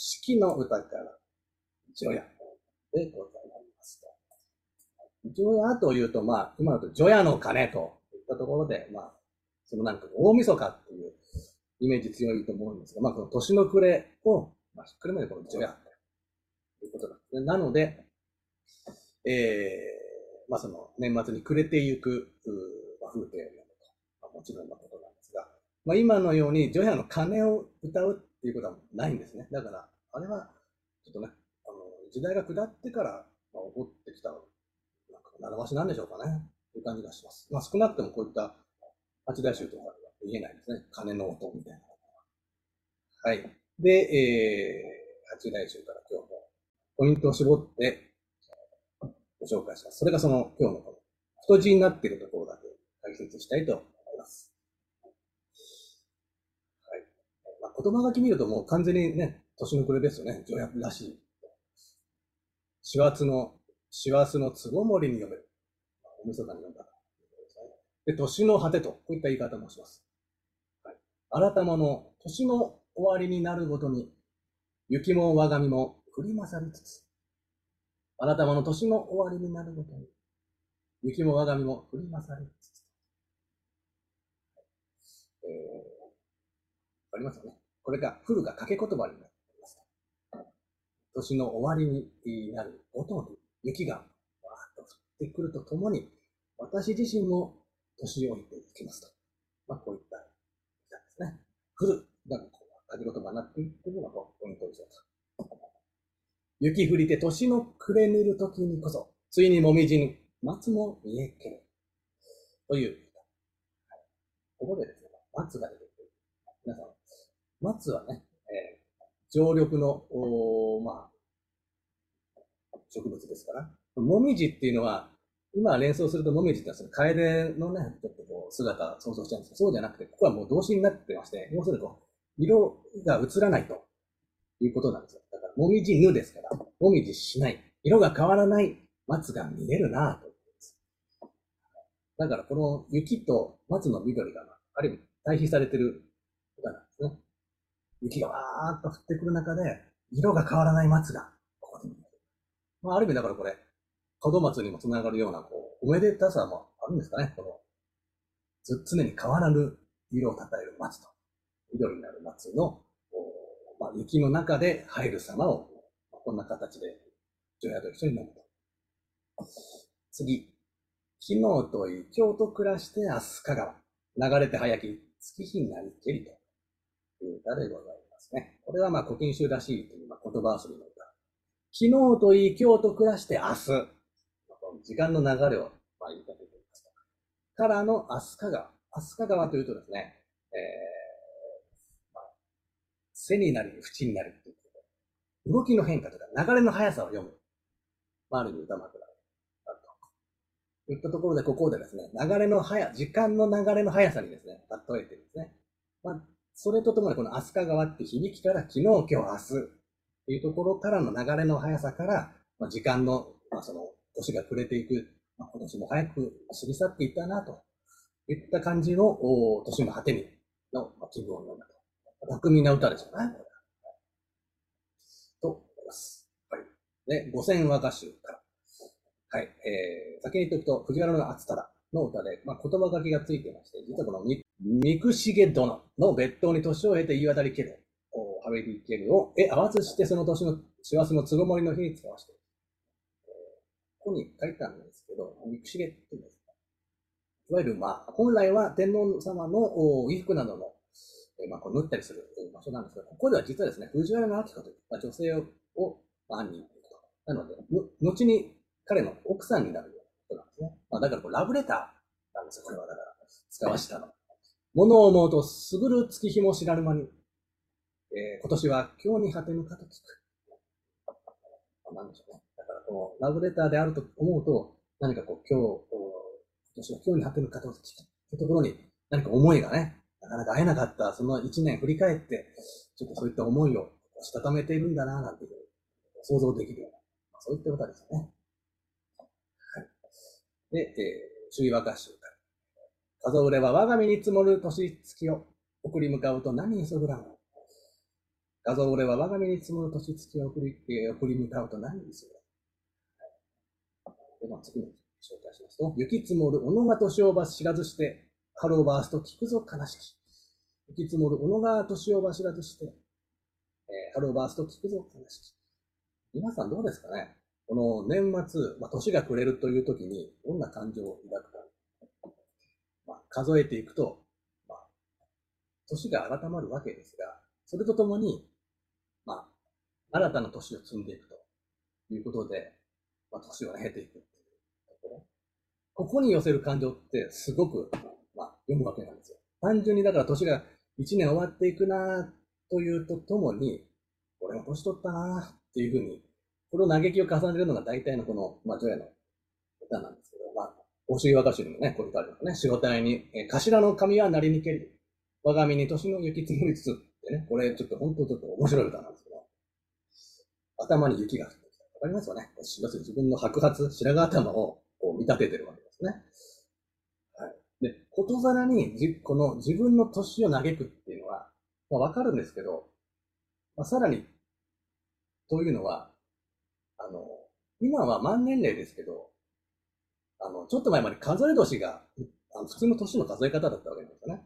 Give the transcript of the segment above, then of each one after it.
四季の歌から、除夜でございますと。除夜というと、まあ、今だと除夜の鐘といったところで、まあ、そのなんか大晦日っていうイメージ強いと思うんですが、まあ、この年の暮れを、まあ、ひっくるめてこの除夜ということなんですね。なので、えー、まあその年末に暮れてゆく、まあ、風景を読むと、まあ、もちろんのことなんですが、まあ今のように除夜の鐘を歌うっていうことはないんですね。だから、あれは、ちょっとね、あの、時代が下ってから、まあ、起こってきた、なんか、習わしなんでしょうかね。という感じがします。まあ少なくともこういった八大衆とかは言えないですね。鐘の音みたいな。はい。で、えー、八大衆から今日もポイントを絞ってご紹介します。それがその今日のこの太字になっているところだけ解説したいと思います。はい。まあ、言葉書き見るともう完全にね、年の暮れですよね。条約らしい。師走の、師走のつごもりに読める。おみそかに読んだ。で、年の果てと、こういった言い方もします。はい。改まの年の終わりになるごとに、雪も我が身も振り勝りつつ、あなたもの年の終わりになるごとに、雪も我が身も振り勝りつつ。えー、わかりますよね。これが、降るが掛け言葉になっています。年の終わりになるごとに、雪がわーっと降ってくるとともに、私自身も年老いていきますと。まあ、こういった歌ですね。降るが、こう、掛け言葉になっていくのがポイントでしょうと。雪降りて年の暮れぬる時にこそ、ついにもみじに松も見えける。という。はい、ここでですね、松が出てくる。皆さん、松はね、えー、常緑の、おまあ、植物ですから、もみじっていうのは、今連想するともみじってのはその楓のね、ちょっとこう姿を想像しちゃうんですけど、そうじゃなくて、ここはもう動詞になってまして、要するにこう、色が映らないということなんですよ。だから、もみじぬですから、もみじしない。色が変わらない松が見えるなぁと思います。だから、この雪と松の緑が、ある意味対比されてる歌なん。雪がわーっと降ってくる中で、色が変わらない松が、ここで見える。まあ、ある意味だからこれ、門松にもつながるような、こう、おめでたさもあるんですかね。この、ず常に変わらぬ色をたたえる松と、緑になる松の、まあ、雪の中で入る様を、こんな形で、除夜と一緒に飲むと。次。昨日とい、今日と暮らして明日かがわ。流れて早き月日なりけりと歌でございますね。これはまあ古今集らしいという、言葉遊びの歌。昨日といい、今日と暮らして明日。時間の流れを、言い方ていますと。からの明日かが、明日か川というとですね、えー、まあ、背になり、縁になるというと動きの変化とか流れの速さを読む。まあ、ある意味歌枕だと。いったところで、ここでですね、流れの速、時間の流れの速さにですね、例えてるんですね。まあ、それとともにこの飛鳥川って響きから昨日、今日、明日というところからの流れの速さから、まあ、時間の、まあ、その、年が暮れていく、まあ、今年も早く過ぎ去っていったな、といった感じの、お年の果てにの、まあ、気分を読んだと。巧みな歌ですよね。と思います。はい。で、五千和歌集から。はい。えー、先に言っておくと、藤原の厚忠の歌で、まあ、言葉書きがついてまして、実はこのみ、三くしげ殿の別当に年を経て言い渡りける、おはべりけるを、え、合わずしてその年の師走のつごもりの日に使わしてここに書いたんですけど、肉重って言うんですか？いわゆる、まあ、本来は天皇様の衣服などの、えまあ、こう縫ったりする場所なんですけど、ここでは実はですね、藤原明子という、まあ、女性を、まあ、案に行くと。なので、の後に彼の奥さんになるようなことなんですね。まあ、だからこうラブレターなんですよ、これは。だから、使わしたの。物を思うと、すぐる月日も知らぬ間に、えー、今年は今日に果てぬかと聞く。なんでしょうね。このラブレターであると思うと、何かこう、今日、今年は今日に果てる方を聞くというところに、何か思いがね、なかなか会えなかった、その一年振り返って、ちょっとそういった思いをしたためているんだな、なんていう、想像できるような、そういった歌ですよね。はい。で、えー、注意和歌集から。数売れは我が身に積もる年月を送り向かうと何にそぐらん。画像俺は我が身に積もる年月を送り、えー、送り向かうと何にするでは次の紹介しますと、雪積もる小野が年を罰知らずして、春をバースと聞くぞ悲しき。雪積もる小野が年を罰知らずして、えー、春をバースと聞くぞ悲しき。皆さんどうですかねこの年末、まあ、年が暮れるという時に、どんな感情を抱くか。数えていくと、まあ、年が改まるわけですが、それとともに、まあ、新たな年を積んでいくということで、まあ、年を経ていくっていうところ。ここに寄せる感情ってすごく、まあ、読むわけなんですよ。単純にだから年が1年終わっていくなというとともに、俺も年取ったなっていうふうにこれを嘆きを重ねるのが大体のこの、まあ、除夜の歌なんですけど、まあ、大杉若氏にもね、こういう歌あるのね、仕事体に、えー、頭の髪はなりにけり、我が身に年の雪積もりつつってね、これちょっと本当ちょっと面白い歌なんですけど、頭に雪が降ってきた。わかりますよね要するに自分の白髪、白髪頭をこう見立ててるわけですね。はい。で、ことざらにじ、この自分の年を嘆くっていうのは、まあ、わかるんですけど、まあ、さらに、というのは、あの、今は万年齢ですけど、あの、ちょっと前まで数え年が、あの普通の年の数え方だったわけなんですよね。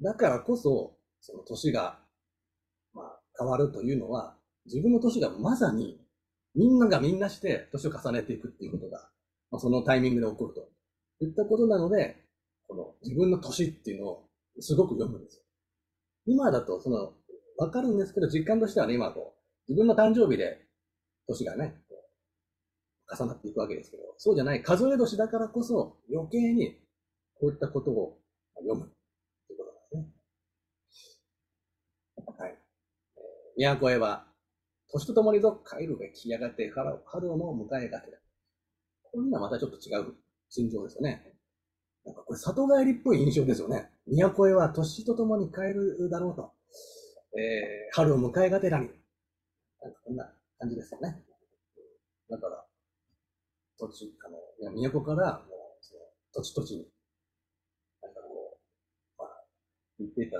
だからこそ、その年が、まあ、変わるというのは、自分の年がまさに、みんながみんなして年を重ねていくっていうことが、まあ、そのタイミングで起こるといったことなので、この自分の年っていうのをすごく読むんですよ。今だと、その、わかるんですけど、実感としてはね、今こう、自分の誕生日で年がね、重なっていくわけですけど、そうじゃない数え年だからこそ余計にこういったことを読むということですね。はい。えー、都へは、年とともにぞ帰るべきやがて春春をも迎えがけだ。これにはまたちょっと違う心情ですよね。なんかこれ里帰りっぽい印象ですよね。都へは年とともに帰るだろうと。えー、春を迎えがてらに。なんかこんな感じですよね。だから、土地、あの、都から、もう、その土地土地に、なんかこう、まあ、行っていた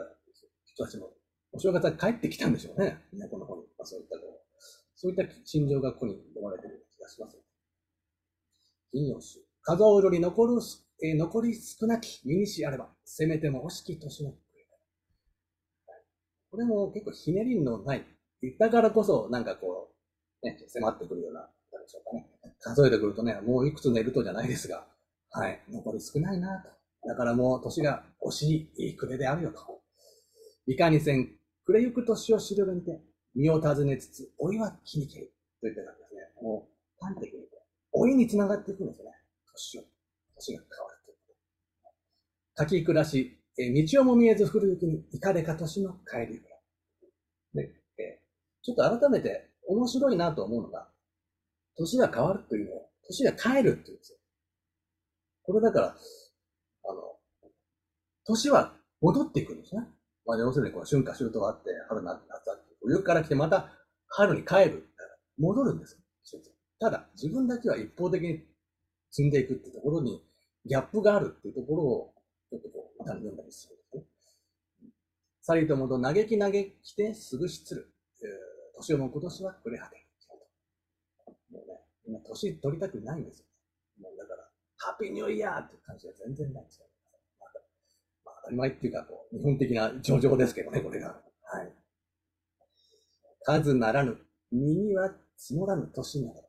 人たちも、お正月は帰ってきたんでしょうね。都の方に。まあ、そういったこう、そういった心情がここに読まれている気がします。金曜集。風をより残る、えー、残り少なき身にしあれば、せめても惜しき年のこれも結構ひねりのない。だからこそ、なんかこう、ね、迫ってくるような、でしょうかね。数えてくるとね、もういくつ寝るとじゃないですが、はい、残り少ないなと。だからもう年が惜しい暮れであるよと。いかにせん、暮れゆく年を知るべにて、身を尋ねつつ、老いは気にけり。と言ってたんですね。もう、端的に言うと、老いにつながっていくんですね。年を。年が変わるというと。書き暮らし、え道をも見えず降る雪に、いかれか年の帰りぐらい。で、えちょっと改めて面白いなと思うのが、年が変わるというのを、年が変えるっていうんですよ。これだから、あの、年は戻っていくんですね。まあ、要するにこの春夏秋冬があって、春夏夏って、冬から来てまた春に帰る。戻るんですよ。ただ、自分だけは一方的に積んでいくっていうところに、ギャップがあるっていうところを、ちょっとこう、歌に読んだりするんですね。さりともと嘆き嘆きてすぐ失る。年をも今年はくれはて。年取りたくないんですよ。もうだから、ハッピーニューイヤーっていう感じが全然ないんですよ。まあ、当たり前っていうか、こう、日本的な上場ですけどね、これが。はい。数ならぬ、身には積もらぬ年など、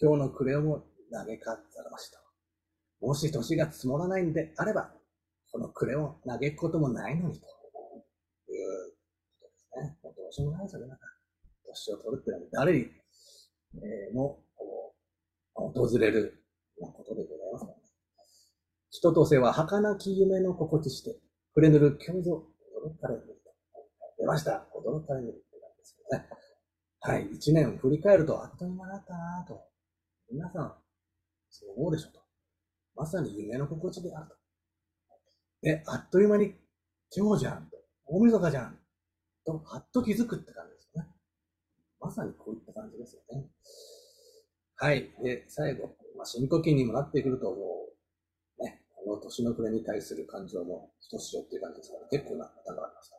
今日の暮れをも嘆かざらました。もし年が積もらないんであれば、この暮れを嘆くこともないのにということですね。もうどうしようもないですよね、なんか。年を取るってのは誰に、えも訪れることでございます、ね。人とせは儚き夢の心地して、触れぬる胸像、驚かれる。出ました。驚かれるってなんですけどね。はい。一年を振り返るとあっという間だったなと。皆さん、そう思うでしょうと。まさに夢の心地であると。で、あっという間に今日じゃんと。大晦日じゃん。と、はっと気づくって感じですよね。まさにこういった感じですよね。はい。で、最後、まあ、深呼吸にもなってくると、もう、ね、この年の暮れに対する感情もひとしおっていう感じですから、結構な方がありました。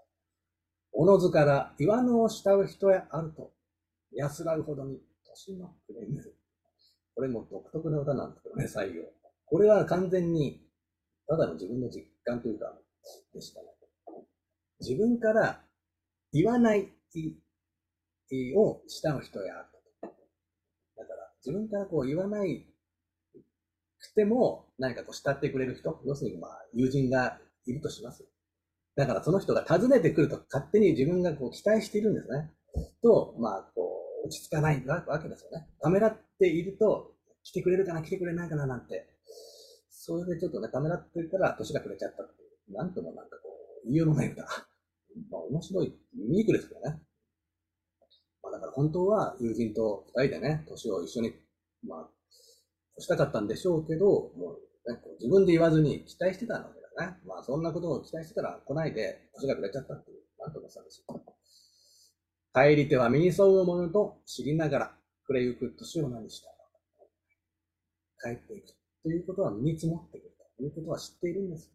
おのずから岩のを慕う人やあると、安らうほどに年の暮れぬる。これも独特な歌なんですけどね、採用。これは完全に、ただの自分の実感というか、でしたね。自分から言わないを慕う人やあると。自分からこう言わないくても、何かこう慕ってくれる人、要するにまあ、友人がいるとします。だからその人が訪ねてくると勝手に自分がこう期待しているんですね。と、まあ、こう、落ち着かないわけですよね。ためらっていると、来てくれるかな、来てくれないかななんて。それでちょっとね、ためらってるから年が暮れちゃったっていう、なんともなんかこう、言いようのない歌。まあ、面白い、ユニークですけどね。から本当は友人と二人でね、年を一緒に、まあ、したかったんでしょうけど、もう、ね、自分で言わずに期待してたのでね。まあ、そんなことを期待してたら来ないで、年が暮れちゃったっていう、なんとかさですよ。帰り手は身に沿うものと知りながら、暮れゆく年を何した帰っていくということは身に積もってくるということは知っているんです。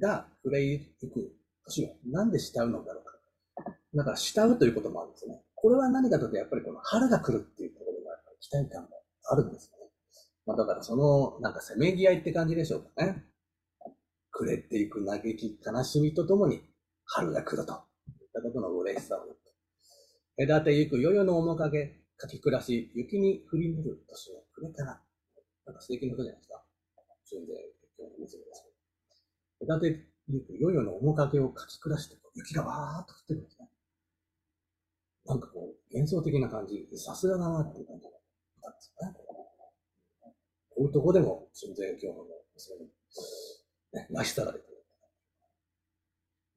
が、暮れゆく年をなんで慕うのだろうか。だから慕うということもあるんですね。これは何かというと、やっぱりこの春が来るっていうところが期待感もあるんですよね。まあ、だからその、なんかせめぎ合いって感じでしょうかね。暮れていく嘆き、悲しみとともに春が来るといったことの嬉しさを言って、隔てゆく世々の面影、かき暮らし、雪に降り見る年の暮れから、なんか素敵なことじゃないですか。純然、今日の水です。隔てゆく世々の面影をかき暮らして、雪がわーっと降ってるんです。なんかこう、幻想的な感じ、さすがだなっていう感じがったんですよね。こういうとこでも、純然今日の娘にね、成し遂られて。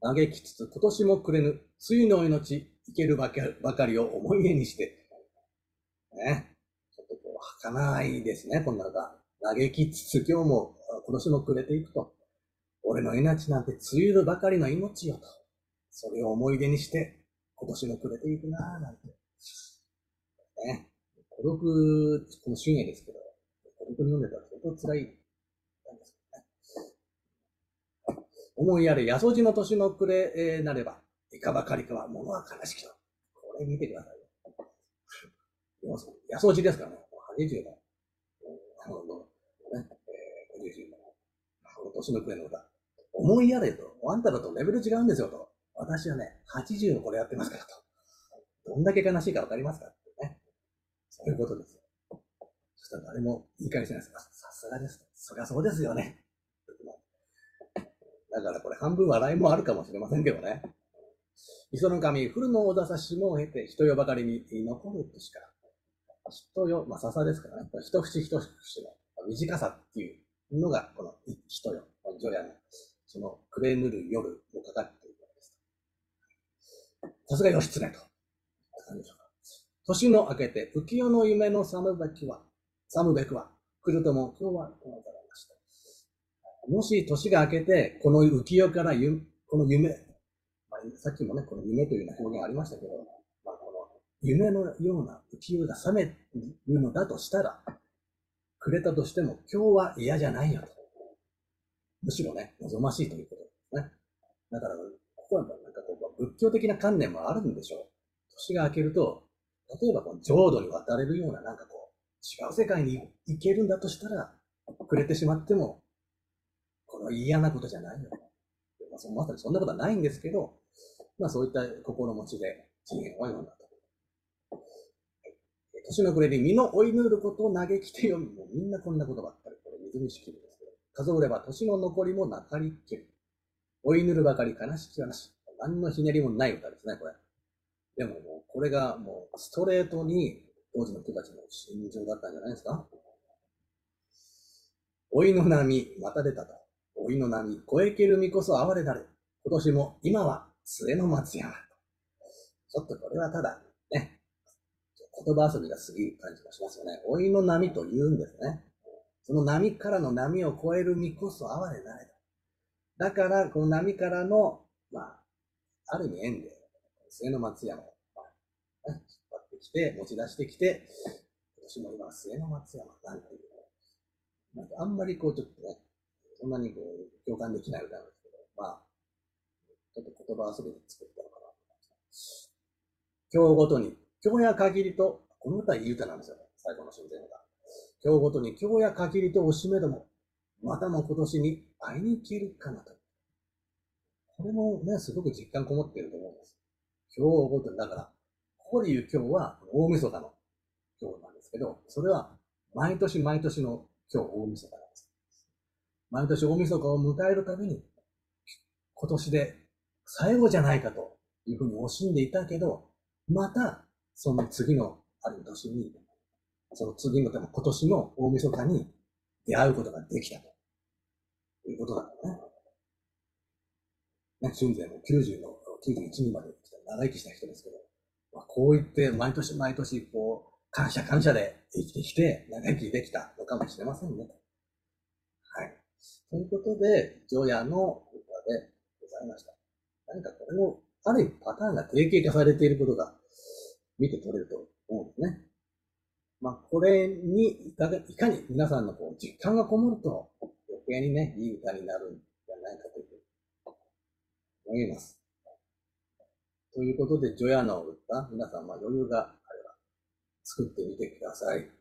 嘆きつつ、今年もくれぬ、水の命、生けるばかりを思い出にして、ね、ちょっとこう、儚いですね、こんな歌。嘆きつつ、今日も、今年もくれていくと。俺の命なんて、つゆるばかりの命よと。それを思い出にして、今年もくれていくなぁ、なんて。ね。孤独、この深夜ですけど、孤独に読んでたら相当辛い思いやれ、やそじの年の暮れ、えなれば、いかばかりかは物は悲しきと。これ見てくださいよ。やそじですからね。80の、あの、ね、えー、50の、この年の暮れの歌。思いやれと、あんただとレベル違うんですよと。私はね、80のこれやってますからと。どんだけ悲しいかわかりますか？ってね。そういうことですよ。そしたら誰も言い返せないです。さすがです。そりゃそうですよね。だからこれ半分笑いもあるかもしれませんけどね。磯の神、古の大笹下を経て人よばかりに残るとしか。人よ、まあ笹ですからね。一節一節の短さっていうのがこの人よ、ジョヤのその暮れぬる夜もかかっ。さすが義経と。年の明けて浮世の夢の寒べきは、寒べくは、来るとも今日はこのからもし年が明けて、この浮世からゆ、この夢、まあ、さっきもね、この夢というような表現ありましたけど、まあ、この夢のような浮世が覚めるのだとしたら、くれたとしても、今日は嫌じゃないよと。むしろね、望ましいということですね。だから、ここはかこう、仏教的な観念もあるんでしょう。年が明けると、例えばこの浄土に渡れるような、なんかこう、違う世界に行けるんだとしたら、くれてしまってもこれは嫌なことじゃないよ。まあ、そまさにそんなことはないんですけど、まあそういった心持ちで次元を読んだと。年の暮れに身の追いぬることを嘆きて読み、もうみんなこんなことばっかり、これ水にしきるですけど、数えれば年の残りもなかりっける。追いぬるばかり悲しきはなし。何のひねりもない歌ですね、これ。でももう、これがもうストレートに当時の人たちの心情だったんじゃないですか？老いの波、また出たと。老いの波、越えけるみこそ哀れだれ。今年も、今は、末の松山。ちょっとこれはただ、ね、言葉遊びが過ぎる感じがしますよね。老いの波と言うんですね。その波からの波を越える身こそ哀れなれだ。だから、この波からの、まあ、ある意味縁で、末の松山を、まあ、引っ張ってきて、持ち出してきて、今年も今末の松山なんていう、なんかあんまりこうちょっとね、そんなにこう共感できない歌なんですけど、まあ、ちょっと言葉遊びで作ったのかなと思いました。今日ごとに、今日や限りと、この歌いい歌なんですよね。最後の親善が。今日ごとに、今日や限りとおしめども、またも今年に会いに来るかなと。これもね、すごく実感こもっていると思うんです。今日ごとに、だから、ここで言う今日は大晦日の今日なんですけど、それは毎年毎年の今日大晦日なんです。毎年大晦日を迎えるたびに、今年で最後じゃないかというふうに惜しんでいたけど、またその次のある年に、その次の、でも今年の大晦日に出会うことができたということなんだね。ね、春前も90の、91人まで来た長生きした人ですけど、まあ、こう言って毎年毎年こう、感謝感謝で生きてきて長生きできたのかもしれませんね。はい。ということで、ジョヤの歌でございました。何かこれも、ある意味パターンが定型化されていることが見て取れると思うんですね。まあ、これにいかいかに皆さんのこう実感がこもると余計にね、いい歌になるんじゃないかという思います。ということで、ジョヤの歌、皆さん、まあ余裕があれば作ってみてください。